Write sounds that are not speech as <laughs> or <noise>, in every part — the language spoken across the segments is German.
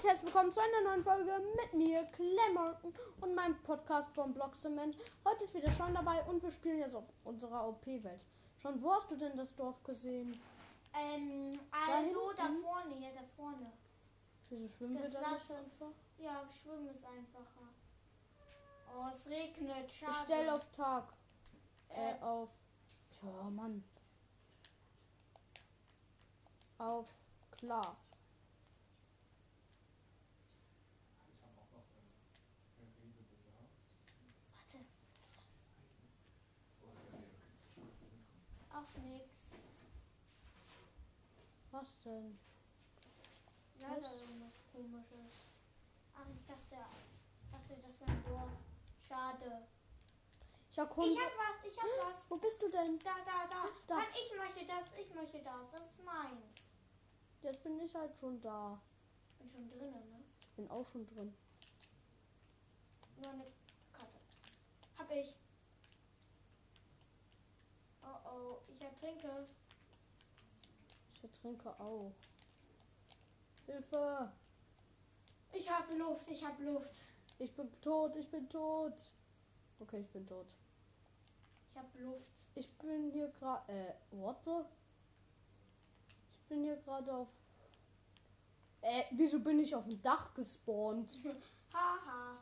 und herzlich willkommen zu einer neuen Folge mit mir, Clemmerton und meinem Podcast vom Block Cement. Heute ist wieder Sean dabei und wir spielen jetzt auf unserer OP-Welt. Schon, wo hast du denn das Dorf gesehen? Ähm, Da also da hinten? vorne, hier da vorne. Wieso schwimmen Das wir da nicht einfach? Ja, schwimmen ist einfacher. Oh, es regnet, schade. Ich stell auf Tag. Äh, Äh, auf. Ja, Mann. Auf klar. warte, was ist das? Ach, nix. Was denn? Ja, da irgendwas komisches. Ach, ich dachte, ich dachte, das wäre ein Dorf. Schade. Ich erkunde. Ich hab was, ich hab was. Wo bist du denn? Da, da, da. Da. Mann, ich möchte das, ich möchte das. Das ist meins. Jetzt bin ich halt schon da. Bin schon drinnen, ne? Ich bin auch schon drin. Nur eine Karte. Hab ich. Oh oh, ich ertrinke. Ich ertrinke auch. Hilfe! Ich hab Luft, ich hab Luft. Ich bin tot, ich bin tot. Okay, ich bin tot. Ich hab Luft. Ich bin hier gerade. Äh, what the? Ich bin hier gerade auf. Äh, wieso bin ich auf dem Dach gespawnt? <laughs> Haha.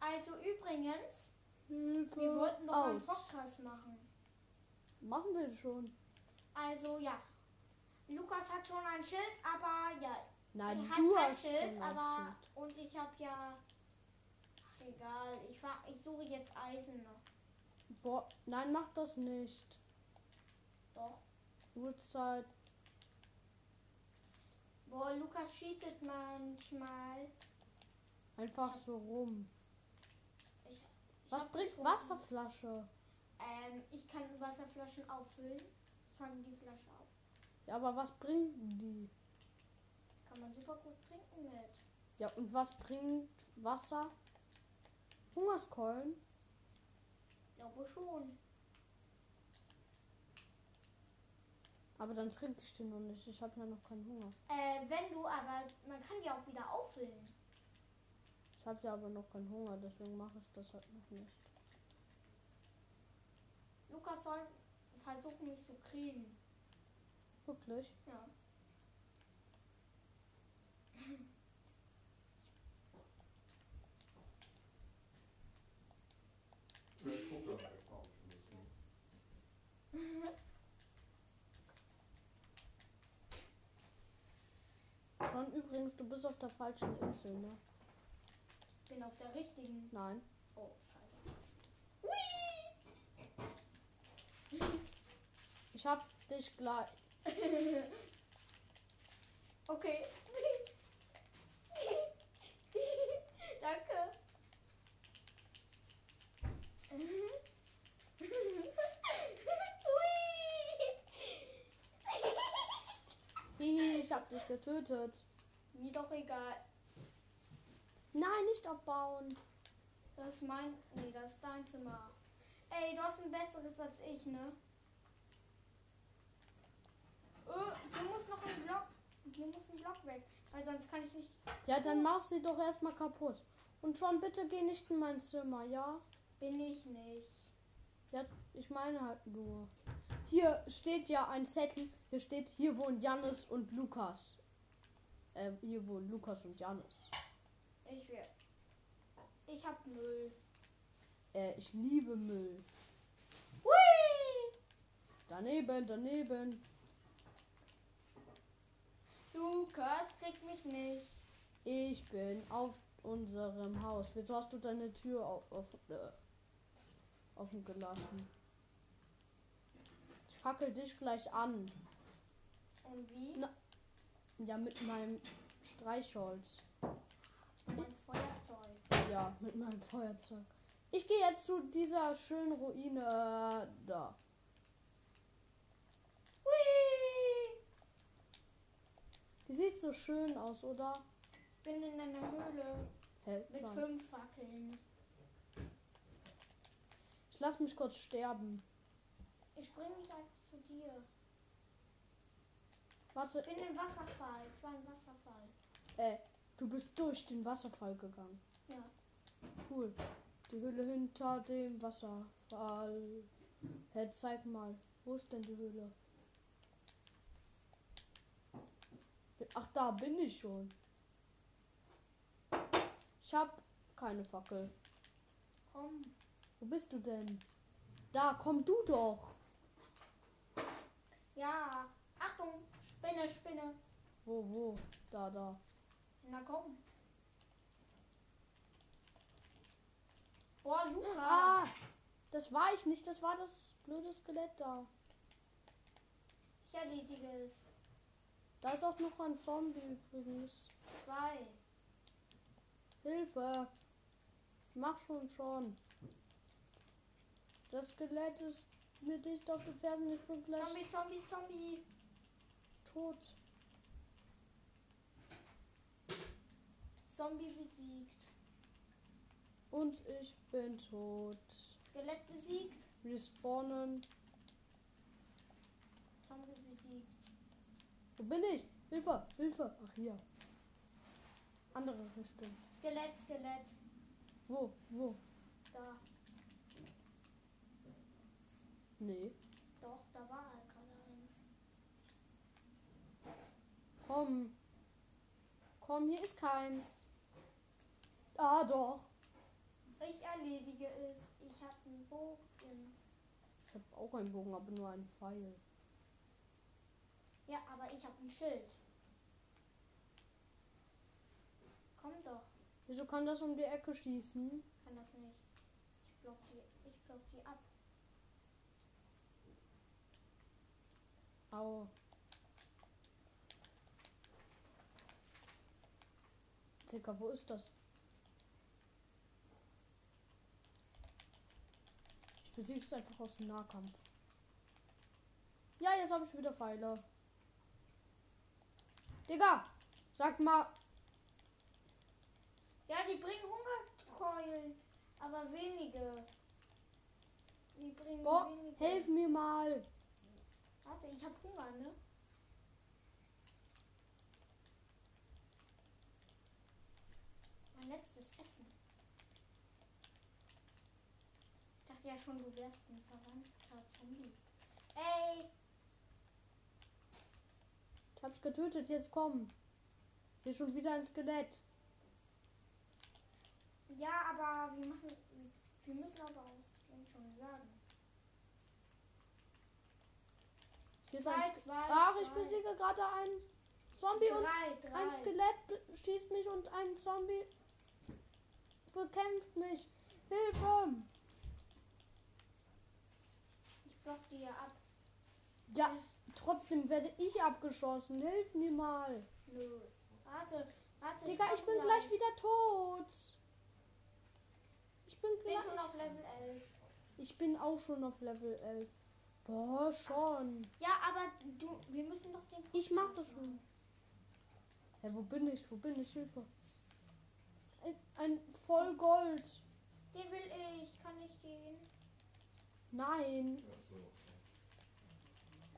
Also übrigens, Hilfe! wir wollten doch einen Autsch. Podcast machen. Machen wir schon. Also ja. Lukas hat schon ein Schild, aber ja. Nein, er hat du kein hast Schild, schon ein aber. Schild. Und ich hab ja. Ach egal. Ich, fahr, ich suche jetzt Eisen noch. Boah, nein, mach das nicht. Doch. Uhrzeit. Boah, Lukas cheatet manchmal. Einfach so rum. Ich, ich Was bringt getrunken. Wasserflasche? Ähm, ich kann Wasserflaschen auffüllen. Ich kann die Flasche auf. Ja, aber was bringt die? Kann man super gut trinken mit. Ja, und was bringt Wasser? Hungerskeulen? Glaube schon. Aber dann trinke ich den noch nicht. Ich habe ja noch keinen Hunger. Äh, wenn du, aber man kann die auch wieder auffüllen. Ich habe ja aber noch keinen Hunger, deswegen mache ich das halt noch nicht. Lukas soll versuchen, mich zu kriegen. Wirklich? Ja. Ich. Schon übrigens, du bist auf der falschen Insel, ne? Bin auf der richtigen. Nein. Oh, scheiße. Hui! Ich hab dich gleich. <laughs> Okay. <laughs> Danke. <laughs> Hihi, ich hab dich getötet. Mir doch egal. Nein, nicht abbauen. Das ist mein. Nee, das ist dein Zimmer. Ey, du hast ein besseres als ich, ne? Äh, du musst noch einen Block. Du musst einen Block weg. Weil sonst kann ich nicht. Ja, dann mach sie doch erstmal kaputt. Und schon bitte geh nicht in mein Zimmer, ja? Bin ich nicht. Ja, ich meine halt nur. Hier steht ja ein Zettel. Hier steht, hier wohnen Jannis und Lukas. Äh, hier wohnen Lukas und Jannis. Ich will. Ich hab Müll. Äh, ich liebe Müll. Hui! Daneben, daneben. Lukas kriegt mich nicht. Ich bin auf unserem Haus. Wieso hast du deine Tür auf, auf, äh, offen gelassen? Ich fackel dich gleich an. Und wie? Na- Ja, mit meinem Streichholz. Mein Feuerzeug. Ja, mit meinem Feuerzeug. Ich gehe jetzt zu dieser schönen Ruine äh, da. Die sieht so schön aus, oder? Bin in einer Höhle Hält mit sein. fünf Fackeln. Ich lass mich kurz sterben. Ich spring nicht einfach zu dir. Warte, Ich bin im Wasserfall. Ich war im Wasserfall. äh, Du bist durch den Wasserfall gegangen. Ja. Cool. Die Höhle hinter dem Wasserfall. Hä, zeig mal. Wo ist denn die Höhle? Ach, da bin ich schon. Ich hab keine Fackel. Komm. Wo bist du denn? Da, komm du doch. Ja. Achtung. Spinne, Spinne. Wo, wo? Da, da. Na komm. Boah, Luca. Ah, das war ich nicht. Das war das blöde Skelett da. Ich erledige es. Da ist auch noch ein Zombie übrigens. Zwei. Hilfe. Mach schon schon. Das Skelett ist mir dicht auf den Fersen. Ich bin gleich Zombie, Zombie, Zombie. tot. Zombie besiegt. Und ich bin tot. Skelett besiegt. Respawnen. Zombie besiegt. Wo bin ich? Hilfe, Hilfe. Ach hier. Andere Richtung. Skelett, Skelett. Wo, wo? Da. Nee. Doch, da war halt gerade eins. Komm. Komm, hier ist keins. Ah, doch. Ich erledige es. Ich habe einen Bogen. Ich habe auch einen Bogen, aber nur einen Pfeil. Ja, aber ich habe ein Schild. Komm doch. Wieso kann das um die Ecke schießen? Kann das nicht. Ich block die, ich block die ab. Au. Digga, wo ist das? Ich besiege es einfach aus dem Nahkampf. Ja, jetzt habe ich wieder Pfeile. Digga, sag mal, Ja, die bringen Hungerkeulen. Aber wenige. Die bringen boah, wenige. helf mir mal. Warte, ich habe Hunger, ne? Mein letztes Essen. Ich dachte ja schon, du wärst ein verwandter Zombie. Ey, Ich hab's getötet, jetzt komm. Hier ist schon wieder ein Skelett. ja, aber wir machen. Wir müssen aber aus dem schon sagen. Hier Zwei, zwei, Ach, ich zwei. besiege gerade einen Zombie und Drei, drei. ein Skelett schießt mich und ein Zombie bekämpft mich. Hilfe! Ich block die ja ab. Ja, trotzdem werde ich abgeschossen. Hilf mir mal. Warte, warte. Digga, komm ich bin gleich wieder tot. Ich bin Ich bin gleich. schon auf Level 11. Ich bin auch schon auf Level 11. Boah, schon. Ja, aber du, wir müssen doch den. Ich mach das schon. Hä, wo bin ich? Wo bin ich? Hilfe. Ein, ein voll Gold. Den will ich. Kann ich den? Nein. Ach so.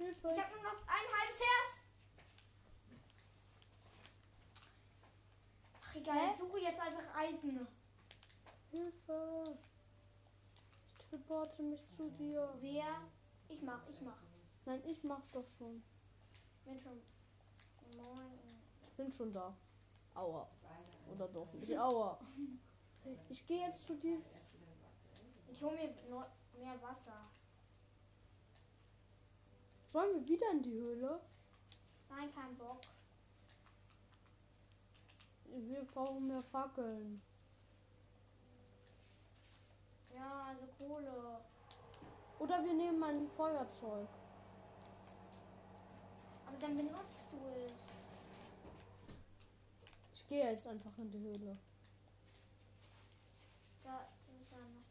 Hilfe. Ich habe nur noch ein halbes Herz. Ach egal, Hä? ich suche jetzt einfach Eisen. Hilfe. Ich teleporte mich zu dir. Wer? Ich mach, ich mach. Nein, ich mach's doch schon. Bin schon. Moin. Ich bin schon da. Aua. Oder doch nicht. Aua. <laughs> Ich gehe jetzt zu diesem. Ich hole mir mehr Wasser. Sollen wir wieder in die Höhle? Nein, kein Bock. Wir brauchen mehr Fackeln. Ja, also Kohle. Oder wir nehmen ein Feuerzeug. Aber dann benutzt du es. Ich gehe jetzt einfach in die Höhle. Ja, das ist ja noch.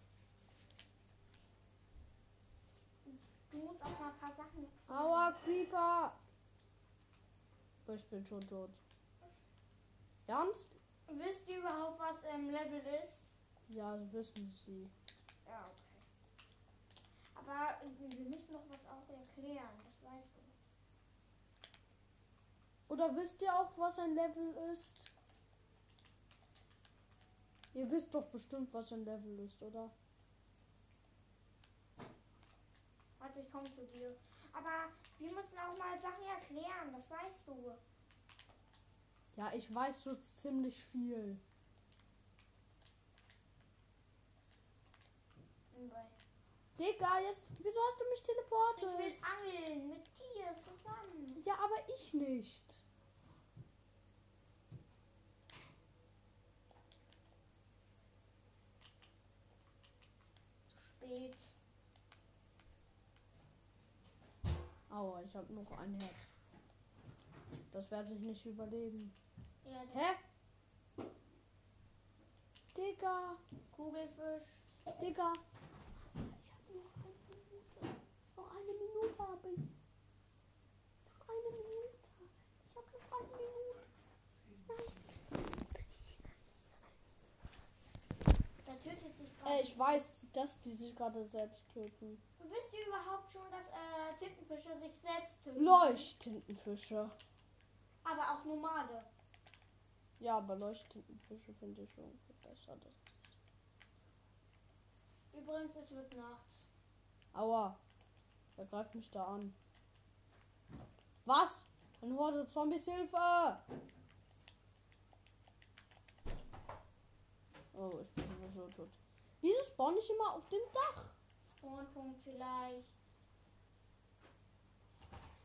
Du musst auch mal ein paar Sachen. Aua, Creeper! Ich bin schon tot. Ernst? Wisst ihr überhaupt, was ähm, Level ist? Ja, wissen Sie. Ja, okay. Aber äh, wir müssen doch was auch erklären, das weißt du. Oder wisst ihr auch, was ein Level ist? Ihr wisst doch bestimmt, was ein Level ist, oder? Warte, ich komme zu dir. Aber wir müssen auch mal Sachen erklären, das weißt du. Ja, ich weiß so ziemlich viel. Digga, jetzt. Wieso hast du mich Ich teleportet? will angeln mit dir zusammen. Ja, aber ich nicht. Zu spät. Aua, ich habe noch ein Herz. Das werde ich nicht überleben. Ja, Hä? Digga, Kugelfisch. Digga. Ich habe noch eine Minute. Noch eine Minute habe ich. Noch eine Minute. Ich habe noch eine Minute. Da tötet sich gerade. ich weiß, dass die sich gerade selbst töten. Wisst ihr überhaupt schon, dass äh, Tintenfische sich selbst töten? Leuchttintenfische. Aber auch normale. Ja, aber Leuchttintenfische finde ich irgendwie besser. Das Übrigens, es wird Nacht. Aua. Wer greift mich da an? Was? Ein Horde Zombies Hilfe! Oh, ich bin sowieso tot. Wieso spawn ich immer auf dem Dach? Spawnpunkt vielleicht.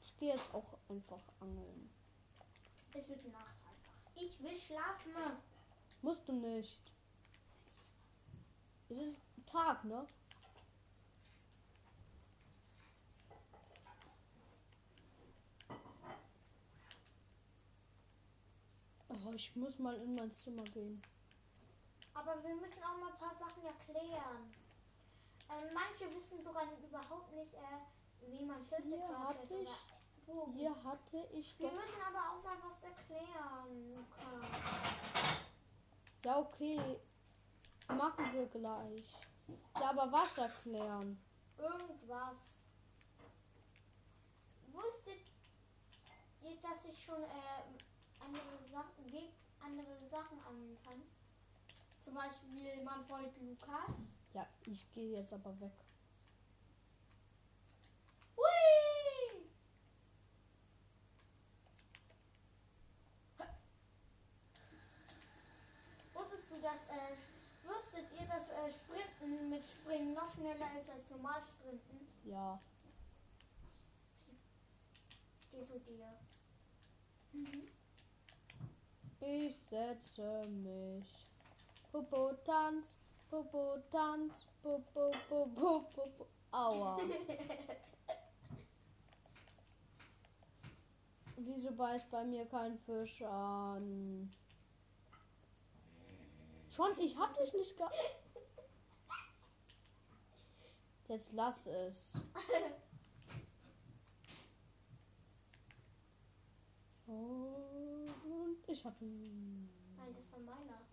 Ich gehe jetzt auch einfach angeln. Es wird Nacht einfach. Ich will schlafen. Musst du nicht. Es ist Tag, ne? Oh, ich muss mal in mein Zimmer gehen. Aber wir müssen auch mal ein paar Sachen erklären. Ähm, manche wissen sogar überhaupt nicht, äh, wie man Schilde oder Bogen. Hier hatte ich Wir müssen aber auch mal was erklären, Luca. Ja, okay. Machen wir gleich. Ja, aber was erklären? Irgendwas. Wusstet ihr, dass ich schon äh, andere Sachen, andere Sachen angeln kann? Zum Beispiel mein Freund Lukas. Ja, ich gehe jetzt aber weg. Hui! Wusstest du, dass, äh, wusstet ihr, dass äh, Sprinten mit Springen noch schneller ist als normal Sprinten? Ja. Geh zu dir. Ich setze mich. Popo tanz, Popo tanz, Popo, Popo, Popo. Aua. Wieso beißt bei mir kein Fisch an? Schon, ich hab dich nicht ge... Jetzt lass es. Und ich hab ihn. Nein, das war meiner.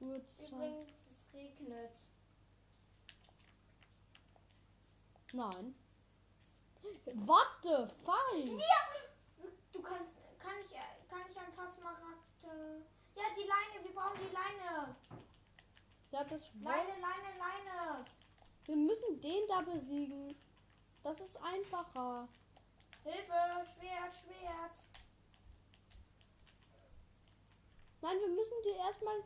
Uhrzeit. Übrigens, es regnet. Nein. What the fuck? Ja! Du kannst, kann ich, kann ich ein paar Smaragde... Ja, die Leine, wir brauchen die Leine. Ja, das Leine, Leine, Leine. Wir müssen den da besiegen. Das ist einfacher. Hilfe, Schwert, Schwert. Nein, wir müssen die erstmal.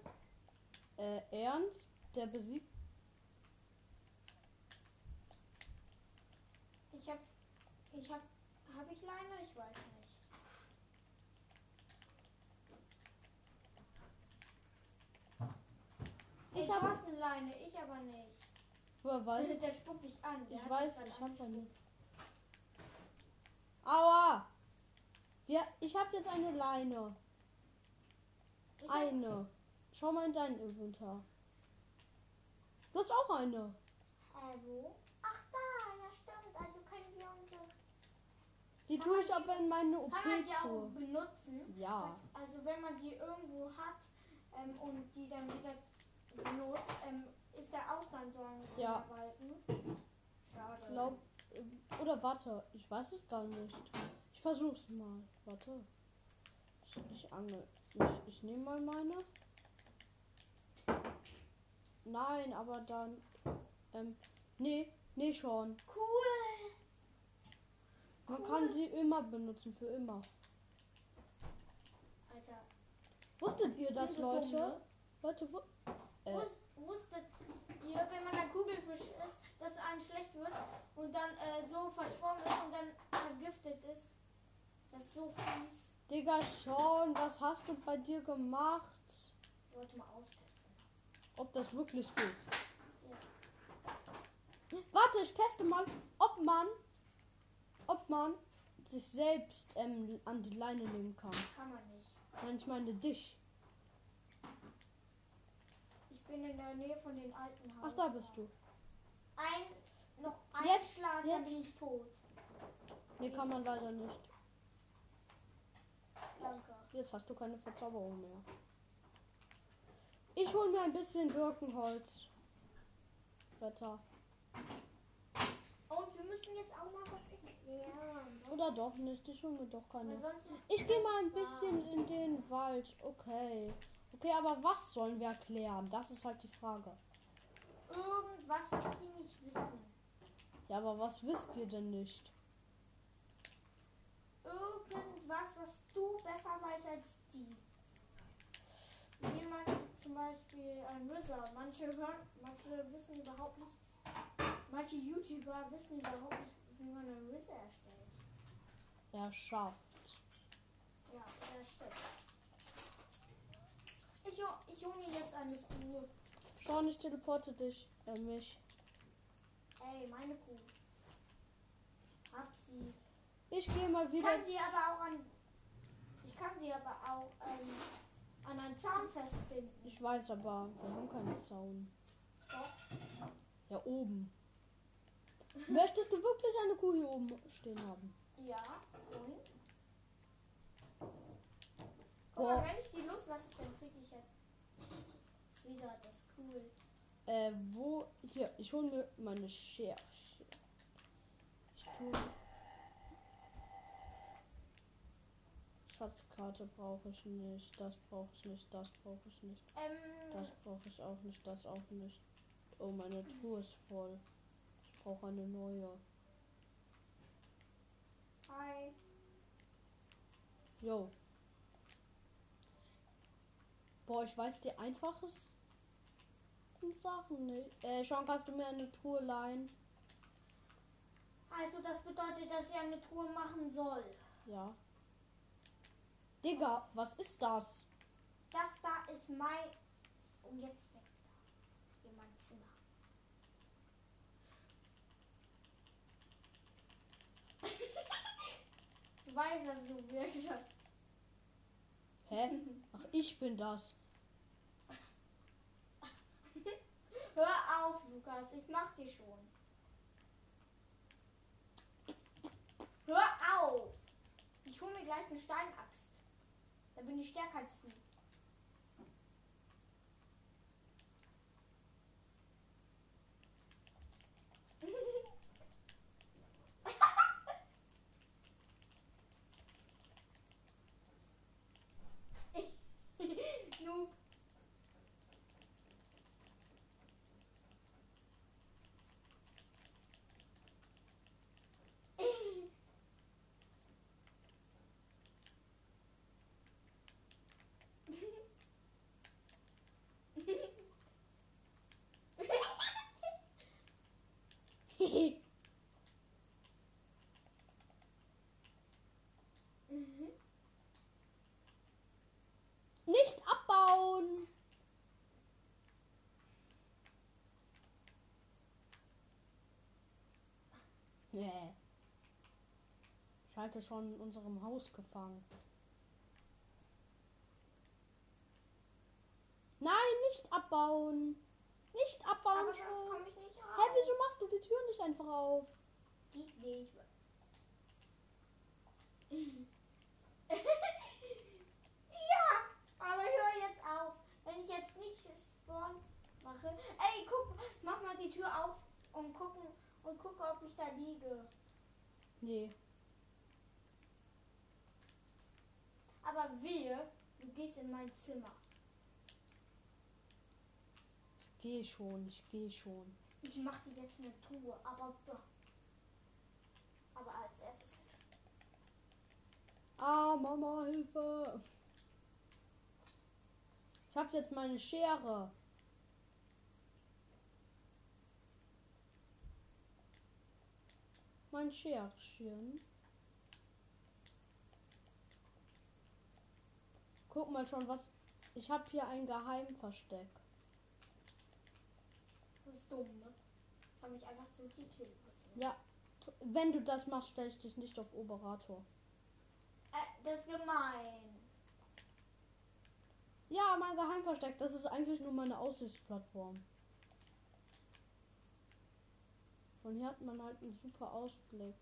Äh, Ernst, der besiegt. Ich hab, ich hab, hab ich Leine? Ich weiß nicht. Ich hab- hab hast eine Leine, ich aber nicht. Woher weiß ich? Der spuckt dich an. Der Ich weiß, ich hab eine. angespuckt. Aua! Ja, ich habe jetzt eine Leine. Ich hab, Eine. Schau mal in dein Inventar. Du hast auch eine. äh, wo? Ach da, ja stimmt. Also können wir unsere... Die Kann tue ich aber in meine Kann man die auch benutzen? Ja. Also wenn man die irgendwo hat ähm, und die dann wieder benutzt, ähm, ist der Ausland so ein Ja. grüner Balken. Schade. Glaub. äh, Oder warte, ich weiß es gar nicht. Ich versuch's mal. Warte. Ich, ich angel. Ich, ich nehme mal meine. Nein, aber dann. Ähm, nee, nee schon. Cool. Man Cool. kann sie immer benutzen, für immer. Alter. Wusstet ihr das, so dumm, Leute? ne? Leute, wo, äh, Wus- Wusstet ihr, wenn man ein Kugelfisch ist, dass einem schlecht wird und dann äh, so verschwommen ist und dann vergiftet ist? Das ist so fies. Digga, schon, was hast du bei dir gemacht? Ich wollte mal austesten. Ob das wirklich geht. Warte, ich teste mal, ob man, ob man sich selbst ähm, an die Leine nehmen kann. Kann man nicht. Nein, ich meine dich. Ich bin in der Nähe von den alten Haus. Ach, da bist du. Ein, noch ein Jetzt, Schlag, jetzt. bin ich tot. Nee, kann man leider nicht. Danke. Jetzt hast du keine Verzauberung mehr. Ich hole mir ein bisschen Birkenholz. Wetter. Und wir müssen jetzt auch mal was erklären. Oder doch nicht, ich hole mir doch keine. Ich gehe mal ein bisschen in den Wald. Okay. Okay, aber was sollen wir erklären? Das ist halt die Frage. Irgendwas, was die nicht wissen. Ja, aber was wisst ihr denn nicht? Irgendwas, was du besser weißt als die. Jemand zum Beispiel ein Wizard. Manche hören, manche wissen überhaupt nicht. Manche YouTuber wissen überhaupt nicht, wie man einen Wizard erstellt. Erschafft. Ja, das stimmt. Ich, ich hole mir jetzt eine Kuh. Schau, ich teleporte dich. Äh, mich. Ey, meine Kuh. Hab sie. Ich gehe mal Ich wieder. kann sie aber auch an. Ich kann sie aber auch ähm, an einen Zaun festbinden. Ich weiß aber, wir haben keinen Zaun. Doch. Ja, oben. Möchtest du wirklich eine Kuh hier oben stehen haben? Ja, und? Guck mal, wenn ich die loslasse, dann kriege ich jetzt. Ist wieder das cool. Äh, wo? Hier, ich hole mir meine Schere. Ich tue. Schatzkarte brauche ich nicht. Das brauche ich nicht. Das brauche ich nicht. Ähm, Das brauche ich auch nicht. Das auch nicht. Oh, meine Truhe ist voll. Ich brauche eine neue. hi. Jo. Boah, ich weiß die einfachesten Sachen nicht. Äh, Sean, kannst du mir eine Truhe leihen? Also, das bedeutet, dass ich eine Truhe machen soll. Ja. Digga, was ist das? Das da ist mein. Und jetzt weg da. In mein Zimmer. <laughs> Du weißt, dass du wirklich. Hä? Ach, ich bin das. <laughs> Hör auf, Lukas, ich mach dir schon. Hör auf! Ich hole mir gleich eine Steinaxt. Bin ich stärker als du. Nicht abbauen! Nee. Ich halte schon in unserem Haus gefangen. Nein, nicht abbauen! Nicht abbauen Aber sonst komme ich nicht Hä, wieso machst du die Tür nicht einfach auf? Geht nicht. ja, aber hör jetzt auf. Wenn ich jetzt nicht Spawn mache. Ey, guck, mach mal die Tür auf und gucken und gucke, ob ich da liege. Nee. Aber wehe, du gehst in mein Zimmer. gehe schon, ich gehe schon. Ich mache dir jetzt eine Truhe, aber da. Aber als erstes. Ah, Mama, Hilfe. Ich habe jetzt meine Schere. Mein Scherchen. Guck mal schon, was. Ich habe hier ein Geheimversteck. Das ist dumm, ne? Ich habe mich einfach zu dir teleportiert. Ja. Wenn du das machst, stelle ich dich nicht auf Operator. Äh, das ist gemein. Ja, mein Geheimversteck. Das ist eigentlich nur meine Aussichtsplattform. Und hier hat man halt einen super Ausblick.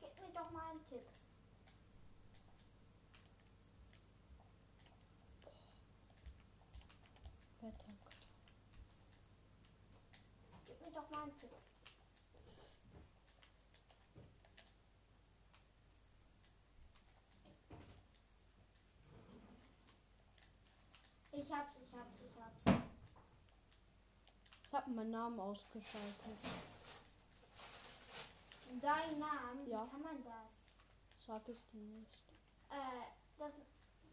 Gib mir doch mal einen Tipp. Wetter. Gib mir doch mal einen Tipp. Ich hab's, ich hab's, ich hab's. Ich habe meinen Namen ausgeschaltet. Dein Name, Ja. wie kann man das? Sag ich dir nicht. Äh, das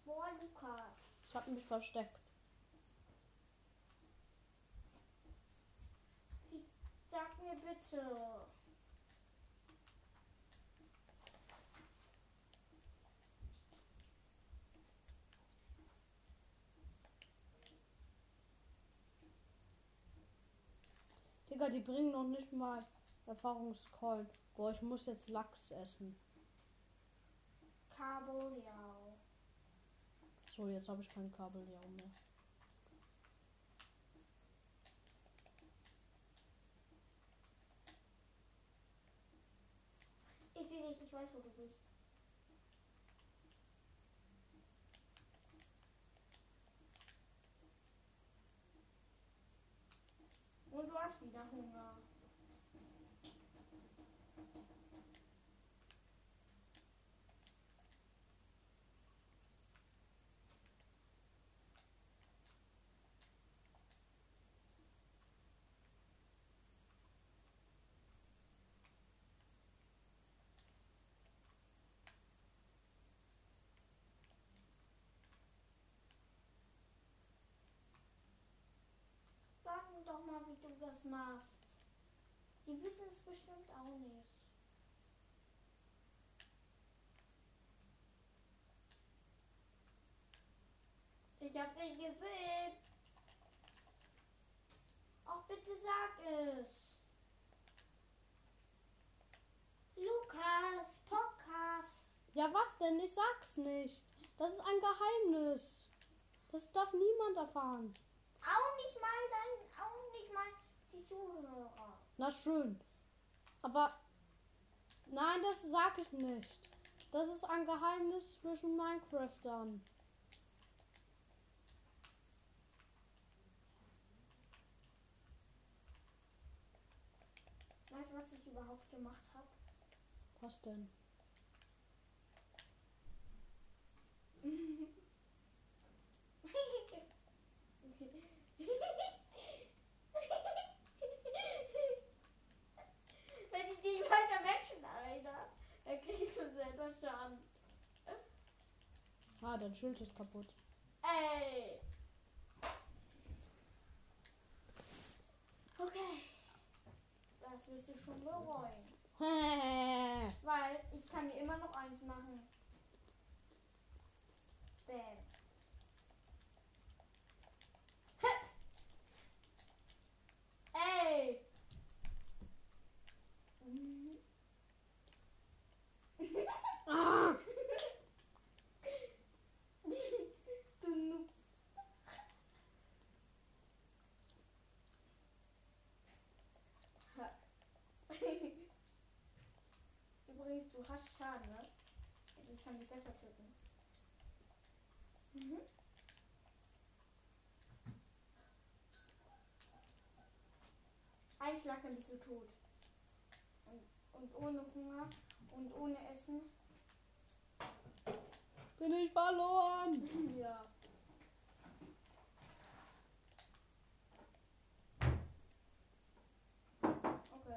war Lukas. Ich habe mich versteckt. Sag mir bitte. Digga, die bringen noch nicht mal Erfahrungscall. Boah, ich muss jetzt Lachs essen. Kabeljau. So, jetzt habe ich kein Kabeljau mehr. Ich sehe dich, ich weiß, wo du bist. Und du hast wieder Hunger. Sag mir doch mal, wie du das machst. Die wissen es bestimmt auch nicht. Ich hab dich gesehen. Auch bitte sag es. Lukas, Podcast. Ja, was denn? Ich sag's nicht. Das ist ein Geheimnis. Das darf niemand erfahren. Auch nicht mal dein, auch nicht mal die Zuhörer. Na schön. Aber nein, das sag ich nicht. Das ist ein Geheimnis zwischen Minecraftern. Weißt du, was ich überhaupt gemacht habe? Was denn? <laughs> Wenn ich dich weiter dann kriegst du selber Schaden. Ah, dein Schild ist kaputt. Ey. Okay. Das wirst du schon bereuen. <laughs> Weil ich kann mir immer noch eins machen. Bam. Ey! Mhm. Ah! Übrigens, du hast Schaden, ne? Also ich kann dich besser töten. Mhm. Ein Schlag, dann bist du tot. Und, und ohne Hunger Und ohne Essen. Bin ich verloren. Ja. Okay.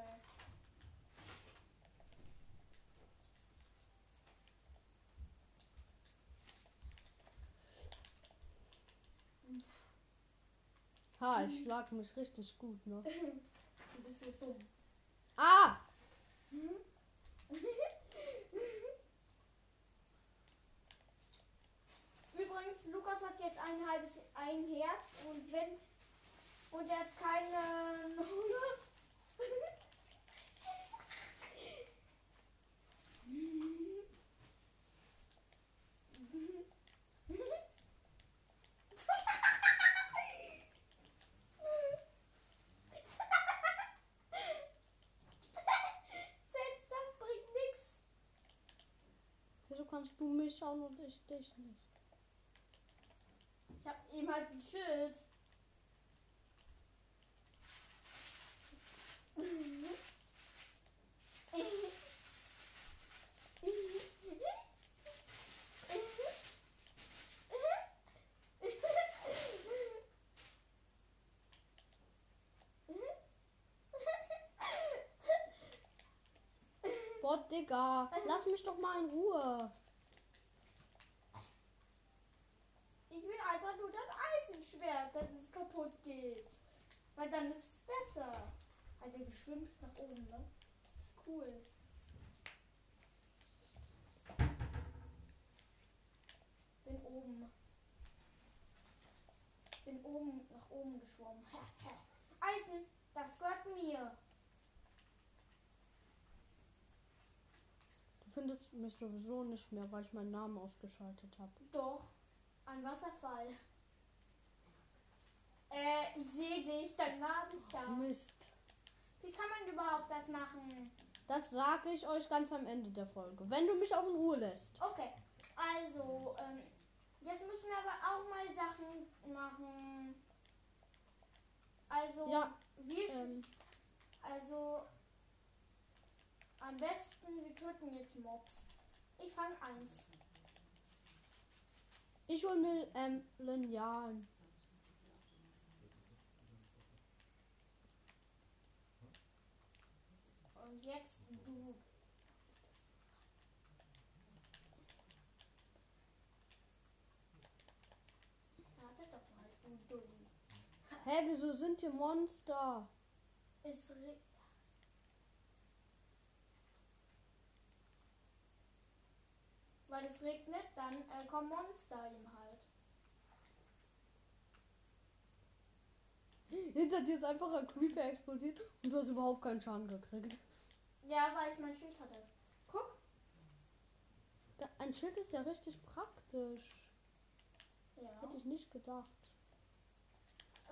Ha, ich schlag mich richtig gut, ne? <laughs> Du bist so dumm. Ah! <laughs> Lukas hat jetzt ein halbes ein Herz und wenn und er hat keine Hunger. Selbst das bringt nichts. Wieso kannst du mich schauen und ich dich nicht? Ich hab ihm halt ein Schild. Digga, lass mich doch mal in Ruhe. Ich will einfach nur das Eisenschwert, dass es kaputt geht. Weil dann ist es besser. Alter, du schwimmst nach oben, ne? Das ist cool. Bin oben. Bin oben nach oben geschwommen. Eisen, das gehört mir. Du findest mich sowieso nicht mehr, weil ich meinen Namen ausgeschaltet habe. Doch, ein Wasserfall. Äh, ich sehe dich, dein Name ist da. Mist. Wie kann man überhaupt das machen? Das sage ich euch ganz am Ende der Folge. Wenn du mich auch in Ruhe lässt. Okay, also, ähm, jetzt müssen wir aber auch mal Sachen machen. Also, Ja, wir, sch- Ähm, also, am besten, wir töten jetzt Mobs. Ich fange eins. ich hol mir ähm, Linealen. Und jetzt du. Warte doch mal, du dumm. Hä, wieso sind hier Monster? Es re Weil es regnet, dann äh, kommen Monster ihm halt. Hinter dir ist einfach ein Creeper explodiert und du hast überhaupt keinen Schaden gekriegt. Ja, weil ich mein Schild hatte. Guck. Da, ein Schild ist ja richtig praktisch. Ja. Hätte ich nicht gedacht.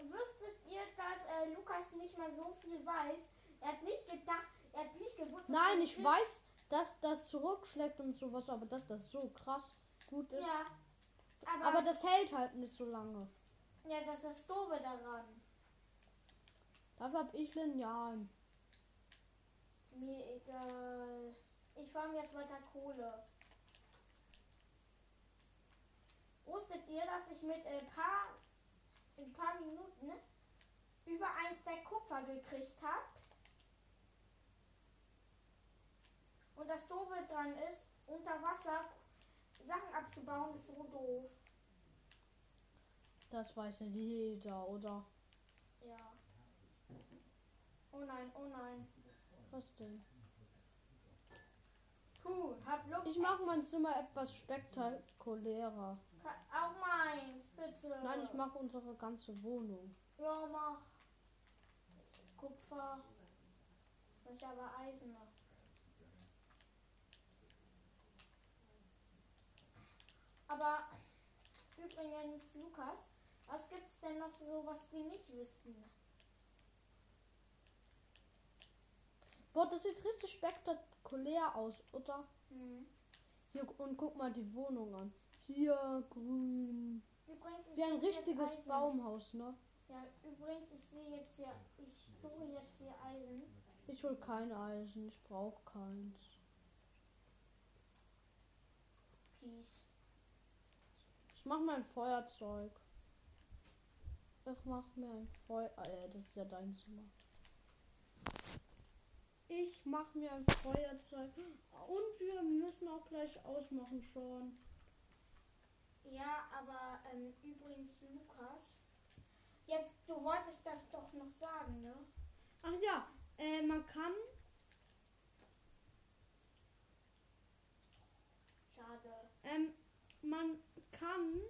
Wüsstet ihr, dass äh, Lukas nicht mal so viel weiß? Er hat nicht gedacht, er hat nicht gewusst. dass Nein, ein ich Schild- weiß, dass das zurückschlägt und sowas, aber dass das so krass gut ist. Ja. Aber, Aber das hält halt nicht so lange. ja, das ist das Doofe daran. Dafür habe ich Linealen. Mir egal. Ich farm jetzt weiter Kohle. Wusstet ihr, dass ich mit ein paar, ein paar Minuten über ein Stack Kupfer gekriegt habe? Und das Doofe dran ist, unter Wasser Sachen abzubauen, ist so doof. Das weiß ja jeder, oder? Ja. Oh nein, oh nein. Was denn? Puh, hab Luft. Ich mache mein Zimmer etwas spektakulärer. Ka- Auch meins, bitte. Nein, ich mache unsere ganze Wohnung. Ja, mach. Kupfer. Ich aber Eisen. Aber übrigens, Lukas, was gibt's denn noch so, was die nicht wissen? Boah, das sieht richtig spektakulär aus, oder? Hm. Hier, und guck mal die Wohnung an. Hier grün. Übrigens, Wie ein richtiges. Baumhaus, ne? Ja, übrigens, ich sehe jetzt hier, ich suche jetzt hier Eisen. Ich hol kein Eisen, ich brauche keins. Peace. Ich mach mir ein Feuerzeug. Ich mach mir ein Feuer. Äh, das ist ja dein Zimmer. Ich mach mir ein Feuerzeug. Und wir müssen auch gleich ausmachen schon. Ja, aber ähm, übrigens, Lukas. Jetzt, du wolltest das doch noch sagen, ne? Ach ja, äh, man kann. Schade. Ähm, man kann.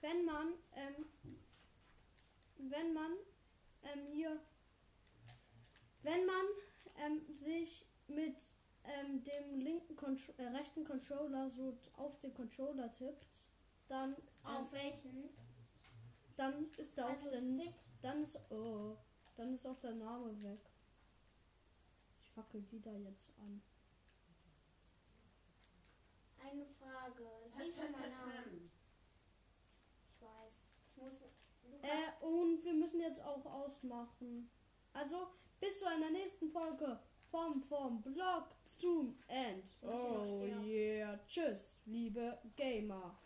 Wenn man. Ähm, wenn man. Ähm, hier. Wenn man ähm, sich mit ähm, dem linken Contro äh, rechten Controller so auf den Controller tippt, dann, Auf ähm, welchen? dann ist da Also auch der, Stick. dann ist oh, dann ist auch der Name weg. Ich fackel die da jetzt an. Eine Frage. Siehst du meinen Namen? Ich weiß. Ich muss. Äh, und wir müssen jetzt auch ausmachen. Also bis zu einer nächsten Folge vom vom Blog Zoom noch oh yeah, tschüss, liebe Gamer.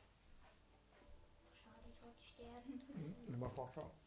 Schade, ich wollte sterben. Tochter. Ah,